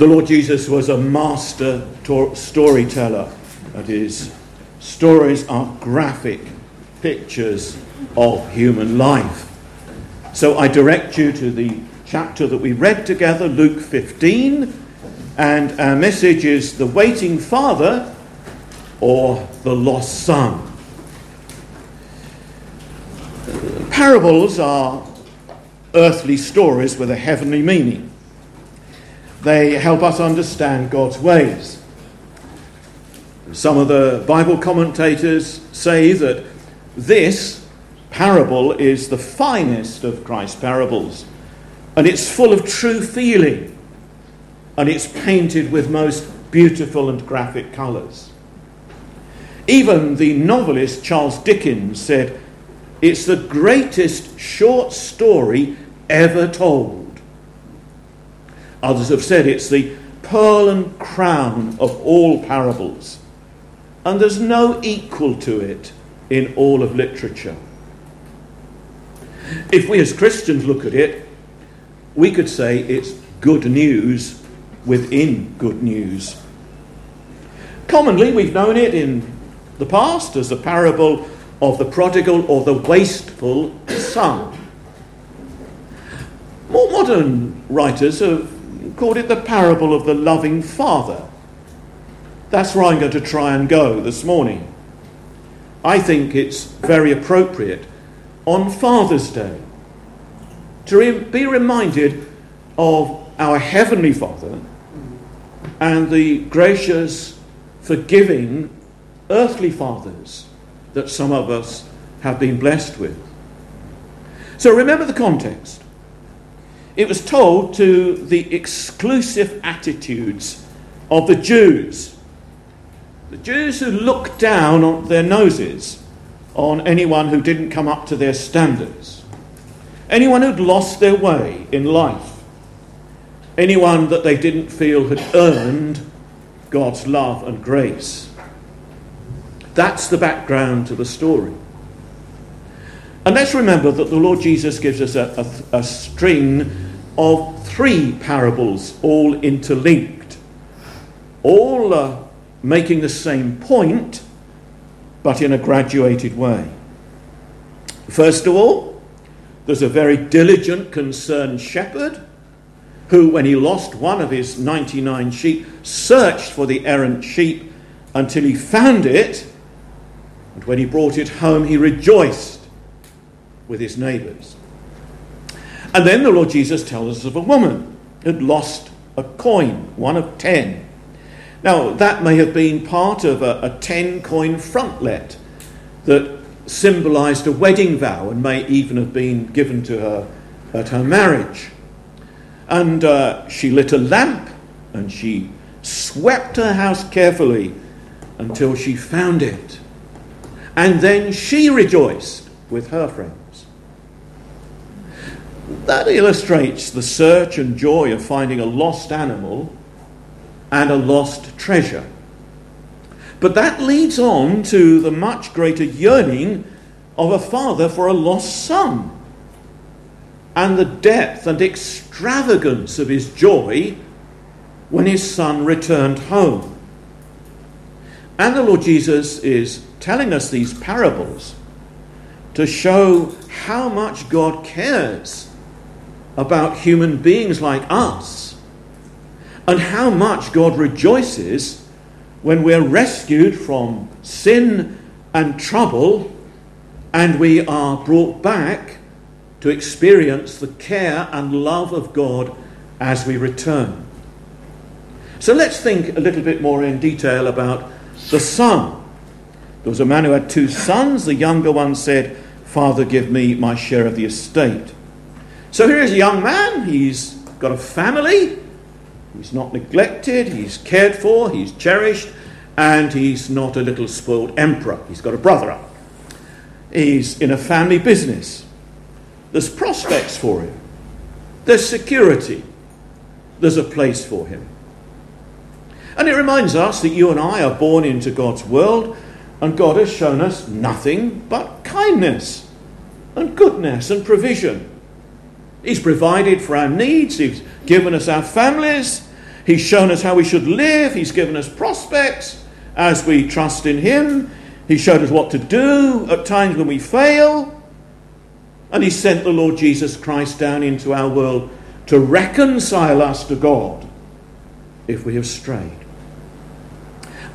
The Lord Jesus was a master to- storyteller. That is, stories are graphic pictures of human life. So I direct you to the chapter that we read together, Luke 15, and our message is The Waiting Father or The Lost Son. Parables are earthly stories with a heavenly meaning. They help us understand God's ways. Some of the Bible commentators say that this parable is the finest of Christ's parables, and it's full of true feeling, and it's painted with most beautiful and graphic colours. Even the novelist Charles Dickens said, It's the greatest short story ever told. Others have said it's the pearl and crown of all parables, and there's no equal to it in all of literature. If we as Christians look at it, we could say it's good news within good news. Commonly, we've known it in the past as the parable of the prodigal or the wasteful son. More modern writers have called it the parable of the loving father. That's where I'm going to try and go this morning. I think it's very appropriate on Father's Day to re- be reminded of our Heavenly Father and the gracious, forgiving earthly fathers that some of us have been blessed with. So remember the context. It was told to the exclusive attitudes of the Jews the Jews who looked down on their noses on anyone who didn't come up to their standards, anyone who'd lost their way in life, anyone that they didn't feel had earned God's love and grace. That's the background to the story. And let's remember that the Lord Jesus gives us a, a, a string of three parables, all interlinked, all uh, making the same point, but in a graduated way. First of all, there's a very diligent, concerned shepherd who, when he lost one of his 99 sheep, searched for the errant sheep until he found it. And when he brought it home, he rejoiced with his neighbors. And then the Lord Jesus tells us of a woman who had lost a coin, one of ten. Now, that may have been part of a, a 10 coin frontlet that symbolized a wedding vow and may even have been given to her at her marriage. And uh, she lit a lamp and she swept her house carefully until she found it. And then she rejoiced with her friends. That illustrates the search and joy of finding a lost animal and a lost treasure. But that leads on to the much greater yearning of a father for a lost son and the depth and extravagance of his joy when his son returned home. And the Lord Jesus is telling us these parables to show how much God cares about human beings like us and how much God rejoices when we're rescued from sin and trouble and we are brought back to experience the care and love of God as we return. So let's think a little bit more in detail about the son. There was a man who had two sons. The younger one said, Father, give me my share of the estate. So here's a young man. He's got a family. He's not neglected, he's cared for, he's cherished, and he's not a little spoiled emperor. He's got a brother. He's in a family business. There's prospects for him, there's security, there's a place for him. And it reminds us that you and I are born into God's world, and God has shown us nothing but kindness and goodness and provision. He's provided for our needs, He's given us our families, He's shown us how we should live. He's given us prospects as we trust in Him. He showed us what to do at times when we fail. And He sent the Lord Jesus Christ down into our world to reconcile us to God if we have strayed.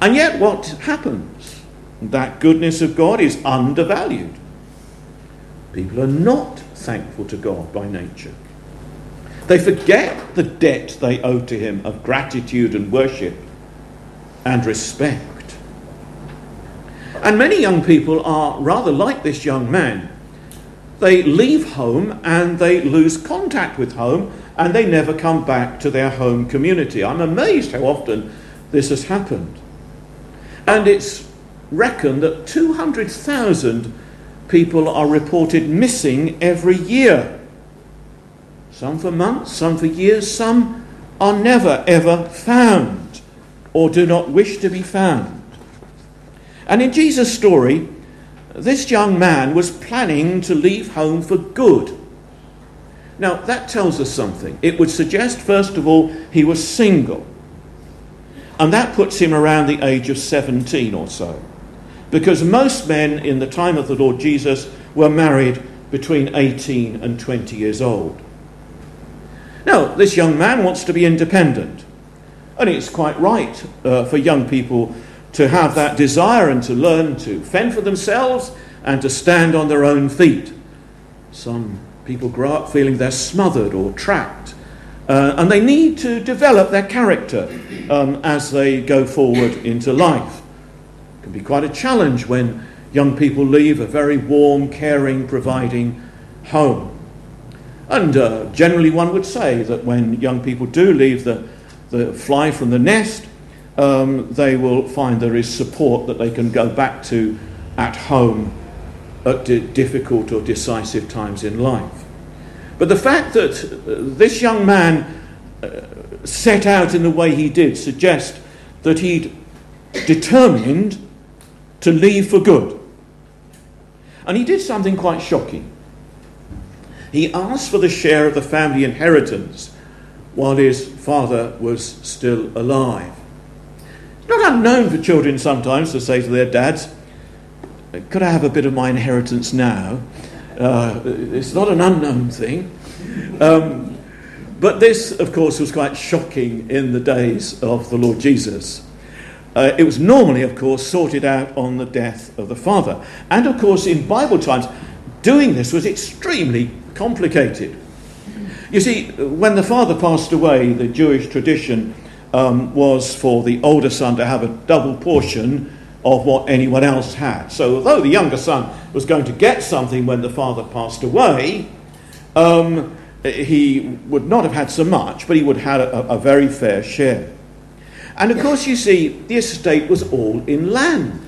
And yet, what happens? That goodness of God is undervalued. People are not thankful to God by nature. They forget the debt they owe to Him of gratitude and worship and respect. And many young people are rather like this young man. They leave home and they lose contact with home and they never come back to their home community. I'm amazed how often this has happened. And it's reckoned that 200,000 people are reported missing every year. Some for months, some for years, some are never ever found or do not wish to be found. And in Jesus' story, this young man was planning to leave home for good. Now, that tells us something. It would suggest, first of all, he was single. And that puts him around the age of 17 or so. Because most men in the time of the Lord Jesus were married between 18 and 20 years old. Now, this young man wants to be independent. And it's quite right uh, for young people to have that desire and to learn to fend for themselves and to stand on their own feet. Some people grow up feeling they're smothered or trapped uh, and they need to develop their character um, as they go forward into life. Can be quite a challenge when young people leave a very warm, caring, providing home. And uh, generally, one would say that when young people do leave the, the fly from the nest, um, they will find there is support that they can go back to at home at difficult or decisive times in life. But the fact that uh, this young man uh, set out in the way he did suggests that he'd determined to leave for good. And he did something quite shocking. He asked for the share of the family inheritance while his father was still alive. It's not unknown for children sometimes to say to their dads, Could I have a bit of my inheritance now? Uh, it's not an unknown thing. Um, but this, of course, was quite shocking in the days of the Lord Jesus. Uh, it was normally, of course, sorted out on the death of the father. And, of course, in Bible times, doing this was extremely complicated. You see, when the father passed away, the Jewish tradition um, was for the older son to have a double portion of what anyone else had. So, although the younger son was going to get something when the father passed away, um, he would not have had so much, but he would have had a, a very fair share. And of course, you see, the estate was all in land.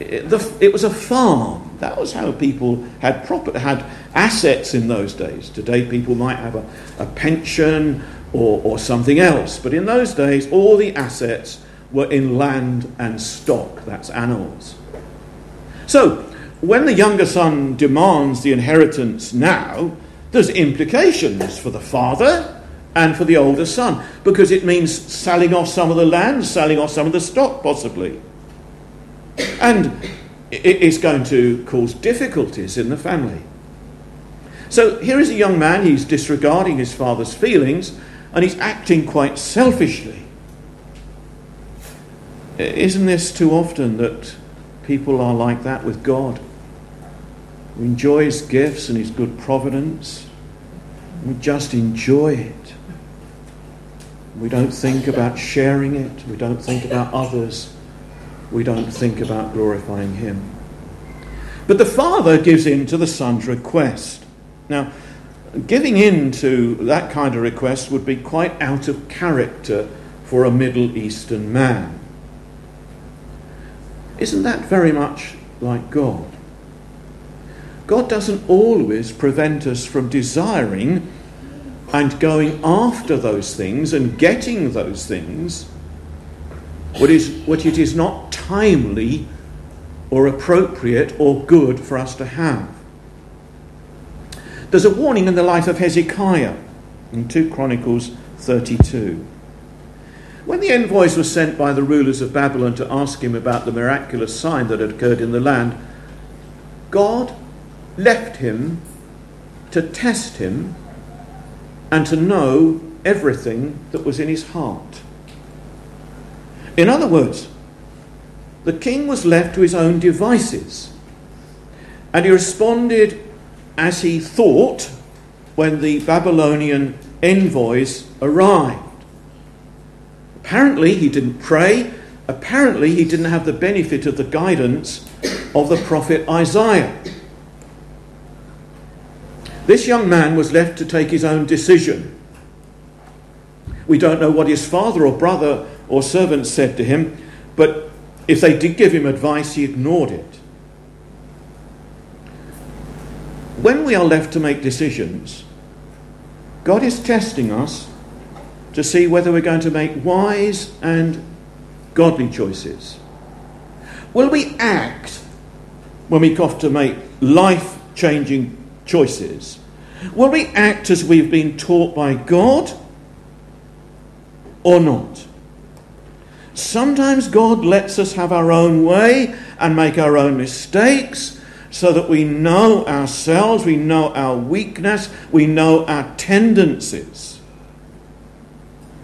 It, was a farm. That was how people had proper, had assets in those days. Today, people might have a, a pension or, or something else. But in those days, all the assets were in land and stock, that's animals. So, when the younger son demands the inheritance now, there's implications for the father and for the older son, because it means selling off some of the land, selling off some of the stock, possibly. And it's going to cause difficulties in the family. So here is a young man, he's disregarding his father's feelings, and he's acting quite selfishly. Isn't this too often that people are like that with God? We enjoy His gifts and His good providence. We just enjoy it. We don't think about sharing it. We don't think about others. We don't think about glorifying Him. But the Father gives in to the Son's request. Now, giving in to that kind of request would be quite out of character for a Middle Eastern man. Isn't that very much like God? God doesn't always prevent us from desiring and going after those things and getting those things, what, is, what it is not timely or appropriate or good for us to have. There's a warning in the life of Hezekiah in 2 Chronicles 32. When the envoys were sent by the rulers of Babylon to ask him about the miraculous sign that had occurred in the land, God left him to test him and to know everything that was in his heart. In other words, the king was left to his own devices, and he responded as he thought when the Babylonian envoys arrived. Apparently, he didn't pray. Apparently, he didn't have the benefit of the guidance of the prophet Isaiah. This young man was left to take his own decision. We don't know what his father or brother or servant said to him, but if they did give him advice, he ignored it. When we are left to make decisions, God is testing us to see whether we're going to make wise and godly choices. Will we act when we have to make life changing choices? Will we act as we've been taught by God or not? Sometimes God lets us have our own way and make our own mistakes so that we know ourselves, we know our weakness, we know our tendencies.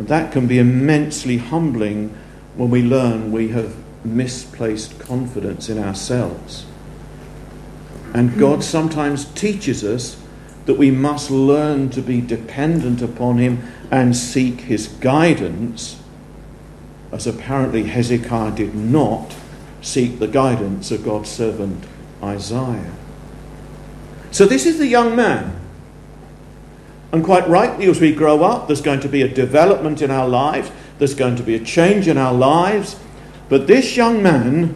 That can be immensely humbling when we learn we have misplaced confidence in ourselves. And God sometimes teaches us that we must learn to be dependent upon Him and seek His guidance, as apparently Hezekiah did not seek the guidance of God's servant Isaiah. So, this is the young man. And quite rightly, as we grow up, there's going to be a development in our lives, there's going to be a change in our lives. But this young man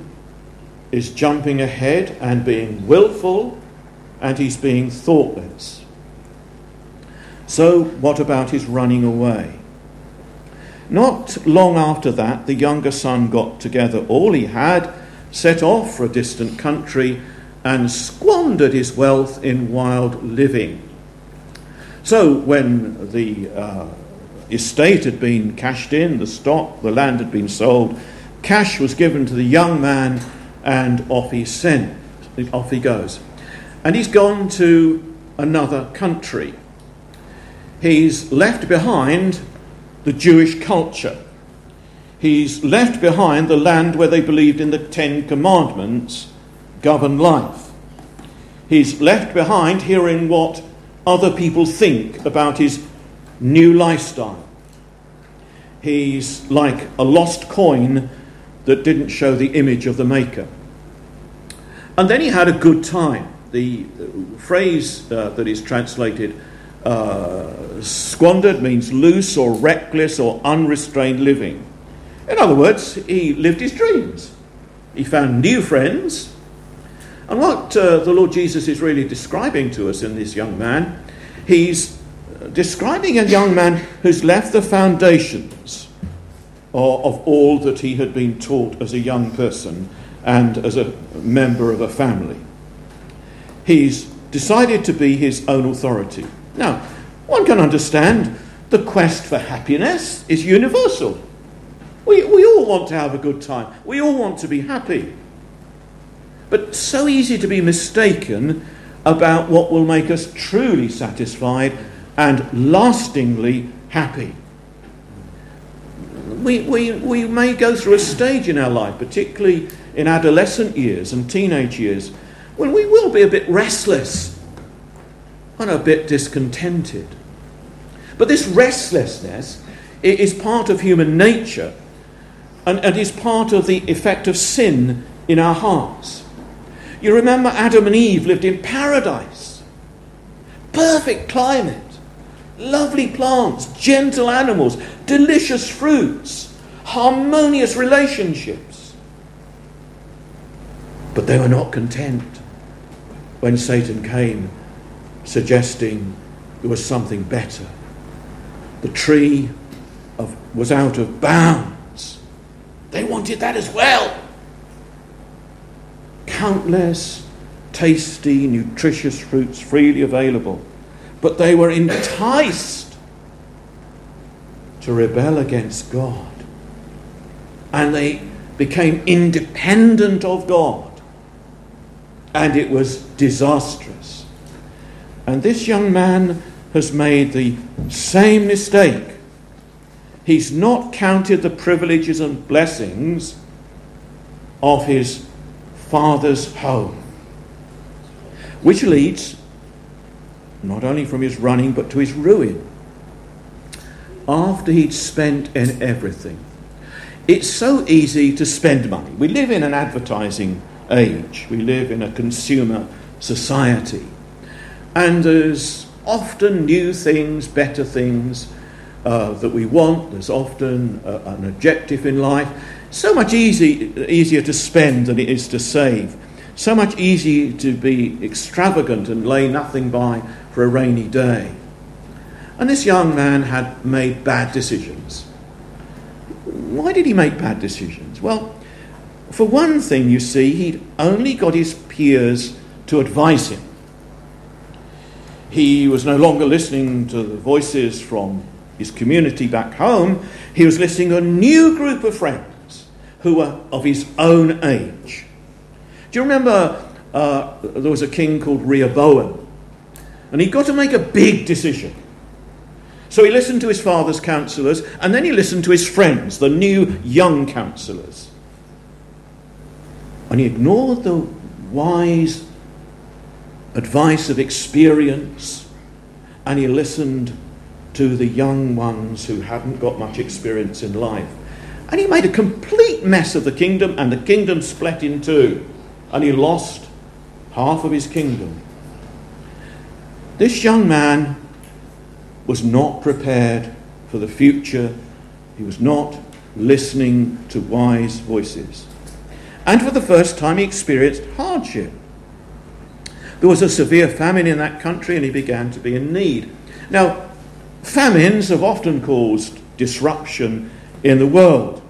is jumping ahead and being willful, and he's being thoughtless. So, what about his running away? Not long after that, the younger son got together all he had, set off for a distant country, and squandered his wealth in wild living. So, when the uh, estate had been cashed in, the stock, the land had been sold, cash was given to the young man, and off he sent. Off he goes, and he's gone to another country. He's left behind the Jewish culture. He's left behind the land where they believed in the Ten Commandments govern life. He's left behind hearing what other people think about his new lifestyle. He's like a lost coin that didn't show the image of the maker. And then he had a good time. The phrase uh, that is translated uh, squandered means loose or reckless or unrestrained living. In other words, he lived his dreams. He found new friends. And what uh, the Lord Jesus is really describing to us in this young man, he's describing a young man who's left the foundations of, of all that he had been taught as a young person and as a member of a family. He's decided to be his own authority. Now, one can understand the quest for happiness is universal. We, we all want to have a good time, we all want to be happy. But so easy to be mistaken about what will make us truly satisfied and lastingly happy. We, we, we may go through a stage in our life, particularly in adolescent years and teenage years, when we will be a bit restless and a bit discontented. But this restlessness is part of human nature and, and is part of the effect of sin in our hearts. You remember Adam and Eve lived in paradise, perfect climate, lovely plants, gentle animals, delicious fruits, harmonious relationships. But they were not content when Satan came suggesting there was something better. The tree of, was out of bounds. They wanted that as well. Countless tasty, nutritious fruits freely available. But they were enticed to rebel against God. And they became independent of God. And it was disastrous. And this young man has made the same mistake. He's not counted the privileges and blessings of his father's home, which leads not only from his running but to his ruin. After he'd spent in everything, it's so easy to spend money. We live in an advertising age, we live in a consumer society, and there's often new things, better things uh, that we want. There's often uh, an objective in life. So much easy, easier to spend than it is to save. So much easier to be extravagant and lay nothing by for a rainy day. And this young man had made bad decisions. Why did he make bad decisions? Well, for one thing, you see, he'd only got his peers to advise him. He was no longer listening to the voices from his community back home, he was listening to a new group of friends who were of his own age. Do you remember uh, there was a king called Rehoboam? And he got to make a big decision. So he listened to his father's counselors, and then he listened to his friends, the new young counselors. And he ignored the wise advice of experience, and he listened to the young ones who hadn't got much experience in life. And he made a complete mess of the kingdom, and the kingdom split in two, and he lost half of his kingdom. This young man was not prepared for the future. He was not listening to wise voices. And for the first time, he experienced hardship. There was a severe famine in that country, and he began to be in need. Now, famines have often caused disruption in the world.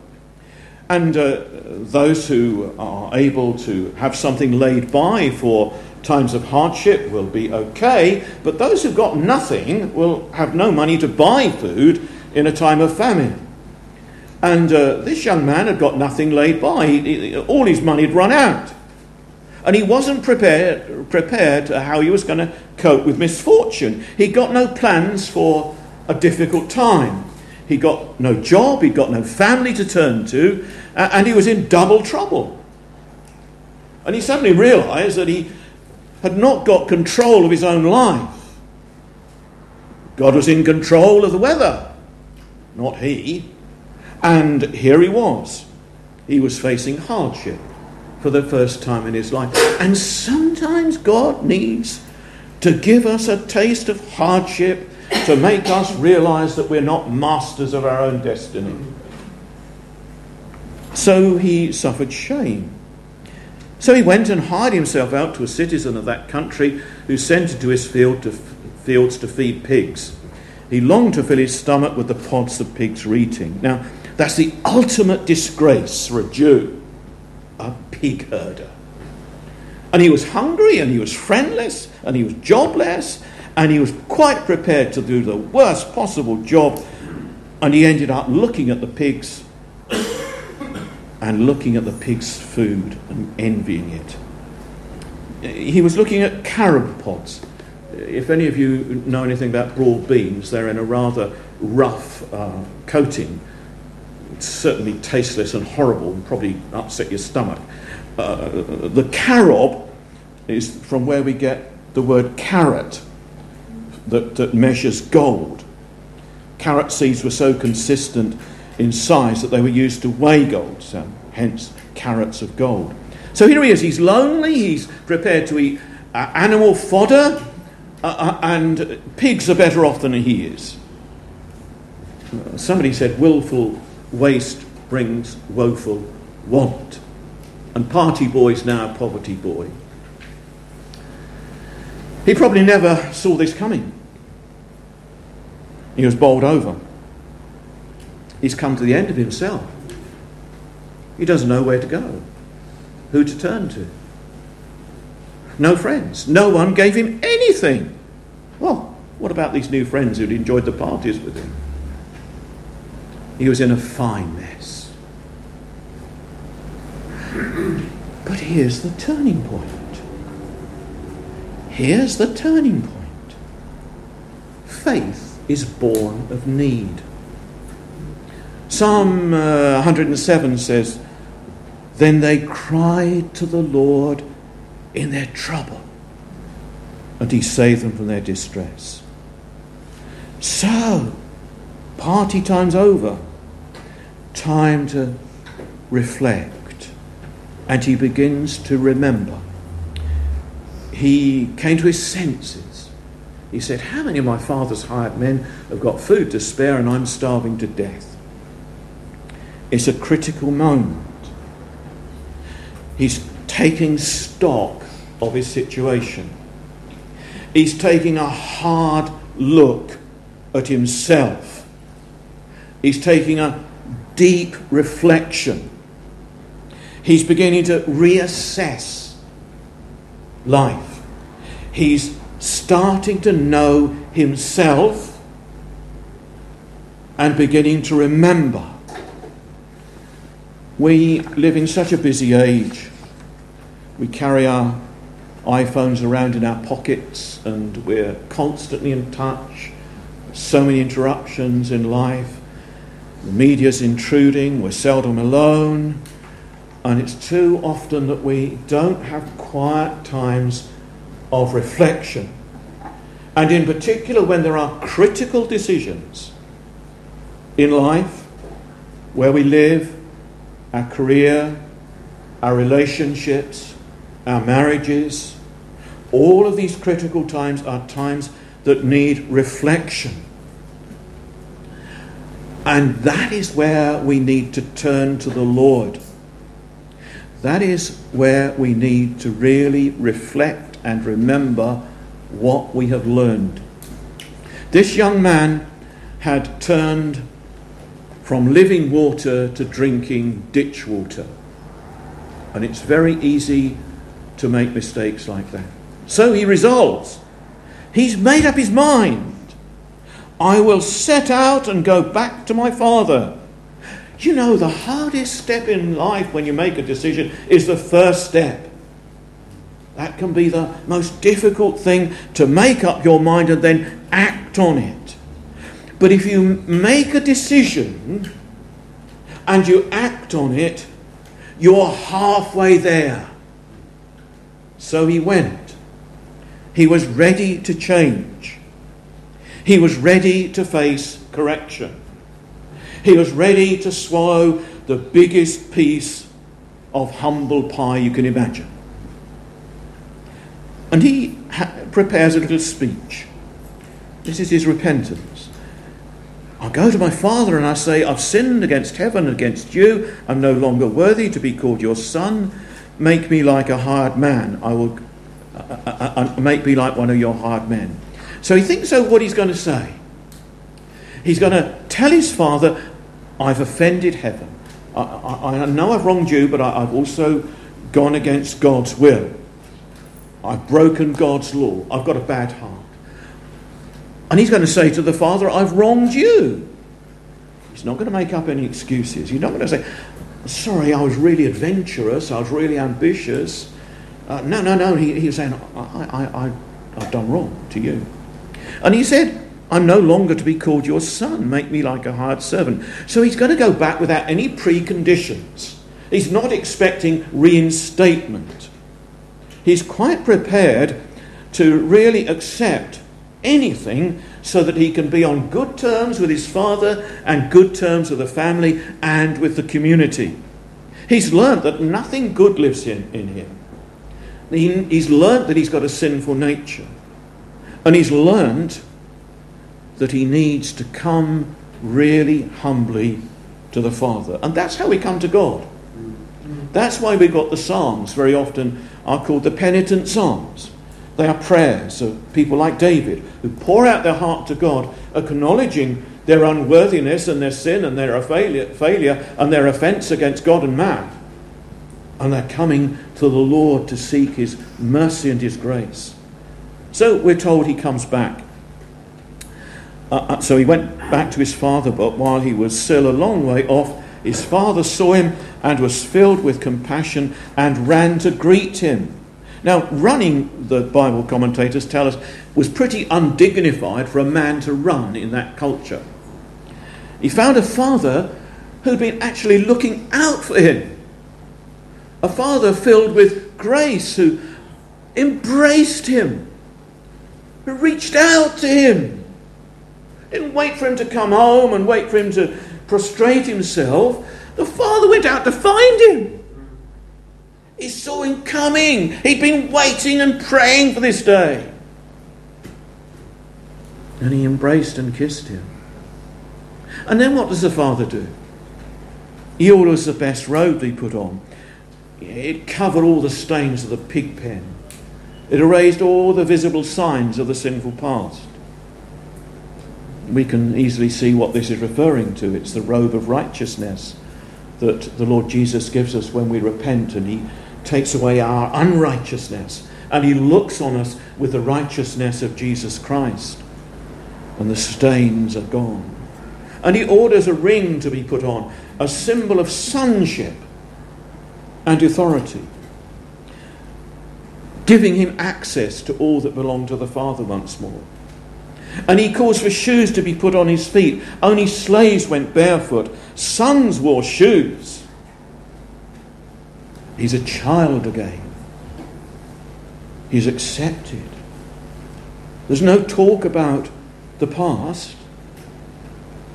And uh, those who are able to have something laid by for times of hardship will be okay, but those who've got nothing will have no money to buy food in a time of famine. And uh, this young man had got nothing laid by. He, he, all his money had run out. And he wasn't prepared, prepared how he was going to cope with misfortune. He got no plans for a difficult time. He got no job, he got no family to turn to, and he was in double trouble. And he suddenly realized that he had not got control of his own life. God was in control of the weather, not he. And here he was. He was facing hardship for the first time in his life. And sometimes God needs to give us a taste of hardship to make us realize that we're not masters of our own destiny. So he suffered shame. So he went and hired himself out to a citizen of that country who sent him to his field to, fields to feed pigs. He longed to fill his stomach with the pods the pigs were eating. Now, that's the ultimate disgrace for a Jew, a pig herder. And he was hungry and he was friendless and he was jobless and he was quite prepared to do the worst possible job. And he ended up looking at the pigs and looking at the pig's food and envying it. He was looking at carob pods. If any of you know anything about broad beans, they're in a rather rough uh, coating. It's certainly tasteless and horrible and probably upset your stomach. Uh, the carob is from where we get the word carat that, that measures gold. Carrot seeds were so consistent in size that they were used to weigh gold, so hence carats of gold. So here he is, he's lonely, he's prepared to eat uh, animal fodder, uh, uh, and pigs are better off than he is. somebody said, willful waste brings woeful want. And party boy's now a poverty boy. He probably never saw this coming. He was bowled over. He's come to the end of himself. He doesn't know where to go, who to turn to. No friends. No one gave him anything. Well, what about these new friends who'd enjoyed the parties with him? He was in a fine mess. But here's the turning point. Here's the turning point. Faith is born of need. Psalm uh, 107 says, Then they cried to the Lord in their trouble, and he saved them from their distress. So, party time's over. Time to reflect. And he begins to remember. He came to his senses. He said, How many of my father's hired men have got food to spare and I'm starving to death? It's a critical moment. He's taking stock of his situation. He's taking a hard look at himself. He's taking a deep reflection. He's beginning to reassess life. He's starting to know himself and beginning to remember. We live in such a busy age. We carry our iPhones around in our pockets and we're constantly in touch so many interruptions in life. The media's intruding, we're seldom alone, and it's too often that we don't have quiet times of reflection. And in particular, when there are critical decisions in life, where we live, our career, our relationships, our marriages, all of these critical times are times that need reflection. And that is where we need to turn to the Lord. That is where we need to really reflect and remember what we have learned. This young man had turned from living water to drinking ditch water. And it's very easy to make mistakes like that. So he resolves He's made up his mind. I will set out and go back to my father. You know, the hardest step in life when you make a decision is the first step. That can be the most difficult thing to make up your mind and then act on it. But if you make a decision and you act on it, you're halfway there. So he went. He was ready to change. He was ready to face correction. He was ready to swallow the biggest piece of humble pie you can imagine. And he ha- prepares a little speech. This is his repentance. I go to my father and I say, I've sinned against heaven against you. I'm no longer worthy to be called your son. Make me like a hired man. I will uh, uh, make me like one of your hired men. So he thinks of what he's going to say. He's going to tell his father, I've offended heaven. I, I, I know I've wronged you, but I, I've also gone against God's will. I've broken God's law. I've got a bad heart. And he's going to say to the father, I've wronged you. He's not going to make up any excuses. He's not going to say, Sorry, I was really adventurous. I was really ambitious. Uh, no, no, no. He, he was saying, I, I, I, I've done wrong to you. And he said, I'm no longer to be called your son. Make me like a hired servant. So he's going to go back without any preconditions. He's not expecting reinstatement. He's quite prepared to really accept anything so that he can be on good terms with his father and good terms with the family and with the community. He's learned that nothing good lives in, in him. He, he's learnt that he's got a sinful nature. And he's learned that he needs to come really humbly to the Father. And that's how we come to God. That's why we've got the Psalms, very often are called the penitent Psalms. They are prayers of people like David who pour out their heart to God, acknowledging their unworthiness and their sin and their failure, failure and their offence against God and man and they're coming to the Lord to seek his mercy and his grace. So we're told he comes back. uh, uh, so he went back to his father, but while he was still a long way off, his father saw him and was filled with compassion and ran to greet him. Now, running, the Bible commentators tell us, was pretty undignified for a man to run in that culture. He found a father who'd been actually looking out for him. A father filled with grace who embraced him, who reached out to him. Didn't wait for him to come home and wait for him to prostrate himself. The father went out to find him. He saw him coming. He'd been waiting and praying for this day. And he embraced and kissed him. And then what does the father do? He orders the best robe he put on. It covered all the stains of the pig pen. It erased all the visible signs of the sinful past. We can easily see what this is referring to. It's the robe of righteousness that the Lord Jesus gives us when we repent and he takes away our unrighteousness, and he looks on us with the righteousness of Jesus Christ, and the stains are gone. And he orders a ring to be put on, a symbol of sonship and authority, giving him access to all that belonged to the Father once more. And he calls for shoes to be put on his feet. Only slaves went barefoot, sons wore shoes. He's a child again. He's accepted. There's no talk about the past.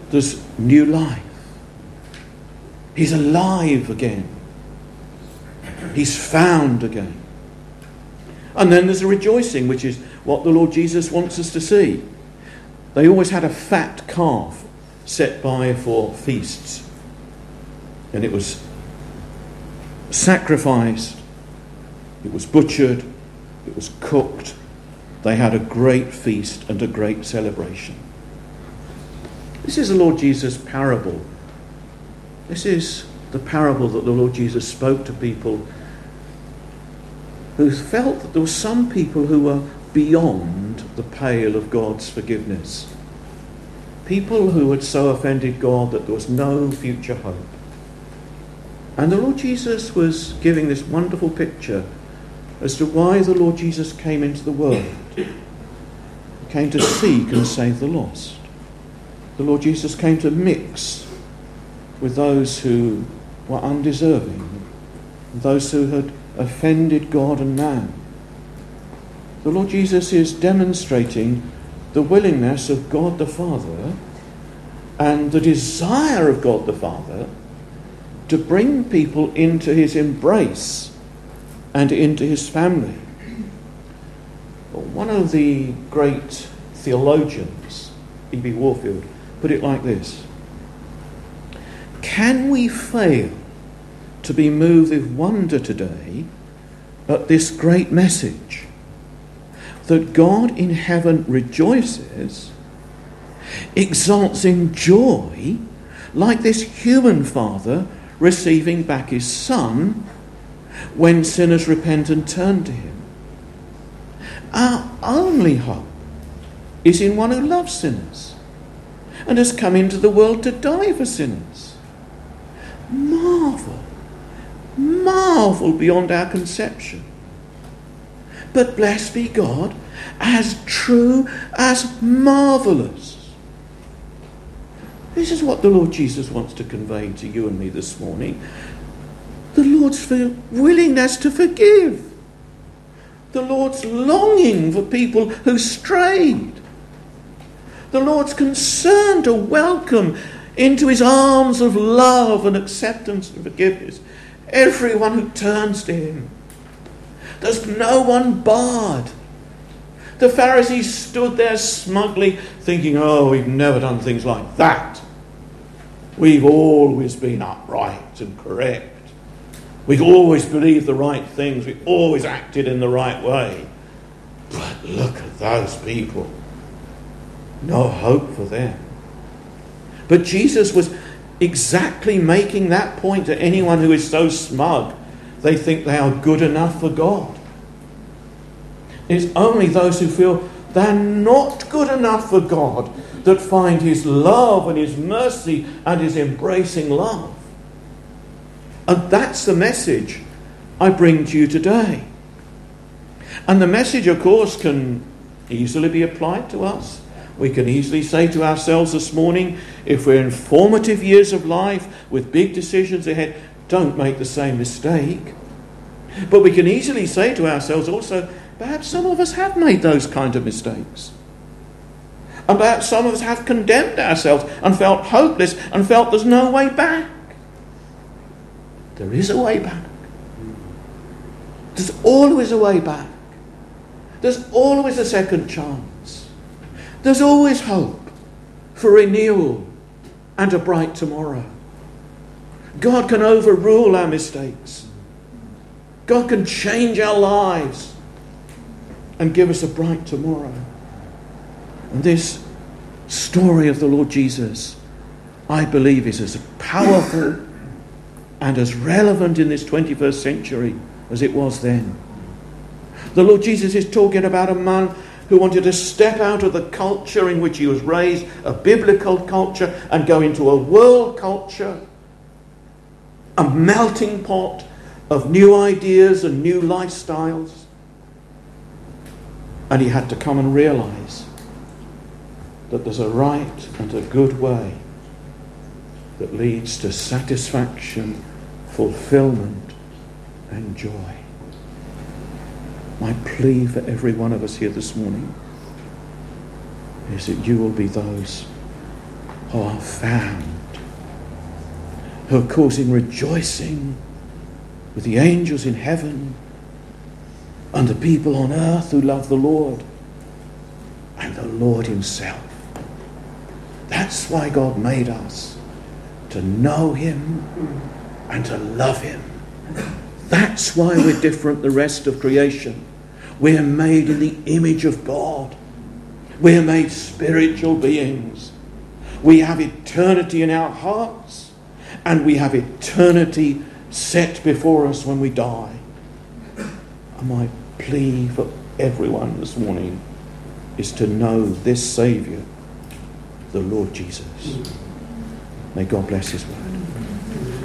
There's new life. He's alive again. He's found again. And then there's a rejoicing, which is what the Lord Jesus wants us to see. They always had a fat calf set by for feasts. And it was sacrificed, it was butchered, it was cooked. They had a great feast and a great celebration. This is the Lord Jesus' parable. This is the parable that the Lord Jesus spoke to people who felt that there were some people who were beyond the pale of God's forgiveness. People who had so offended God that there was no future hope. And the Lord Jesus was giving this wonderful picture as to why the Lord Jesus came into the world. He came to seek and save the lost. The Lord Jesus came to mix with those who were undeserving, those who had offended God and man. The Lord Jesus is demonstrating the willingness of God the Father and the desire of God the Father to bring people into his embrace and into his family. One of the great theologians, B.B. Warfield, put it like this Can we fail to be moved with wonder today at this great message that God in heaven rejoices, exalts in joy, like this human father receiving back his son when sinners repent and turn to him. Our only hope is in one who loves sinners and has come into the world to die for sinners. Marvel, marvel beyond our conception. But blessed be God, as true as marvellous. This is what the Lord Jesus wants to convey to you and me this morning. The Lord's willingness to forgive. The Lord's longing for people who strayed. The Lord's concern to welcome into his arms of love and acceptance and forgiveness everyone who turns to him. There's no one barred. The Pharisees stood there smugly thinking, oh, we've never done things like that. We've always been upright and correct. We've always believed the right things. We've always acted in the right way. But look at those people. No hope for them. But Jesus was exactly making that point to anyone who is so smug they think they are good enough for God. It's only those who feel they're not good enough for God that find His love and His mercy and His embracing love. And that's the message I bring to you today. And the message, of course, can easily be applied to us. We can easily say to ourselves this morning, if we're in formative years of life with big decisions ahead, don't make the same mistake. But we can easily say to ourselves also, perhaps some of us have made those kind of mistakes. And perhaps some of us have condemned ourselves and felt hopeless and felt there's no way back. There is a way back. There's always a way back. There's always a second chance. There's always hope for renewal and a bright tomorrow. God can overrule our mistakes. God can change our lives and give us a bright tomorrow. And this story of the Lord Jesus, I believe, is as powerful and as relevant in this 21st century as it was then. The Lord Jesus is talking about a man who wanted to step out of the culture in which he was raised, a biblical culture, and go into a world culture, a melting pot of new ideas and new lifestyles. And he had to come and realize that there's a right and a good way that leads to satisfaction, fulfillment, and joy. My plea for every one of us here this morning is that you will be those who are found, who are causing rejoicing with the angels in heaven and the people on earth who love the Lord and the Lord Himself. That's why God made us to know Him and to love Him. That's why we're different the rest of creation. We're made in the image of God. We're made spiritual beings. We have eternity in our hearts, and we have eternity set before us when we die. And my plea for everyone this morning is to know this Saviour, the Lord Jesus. May God bless His word.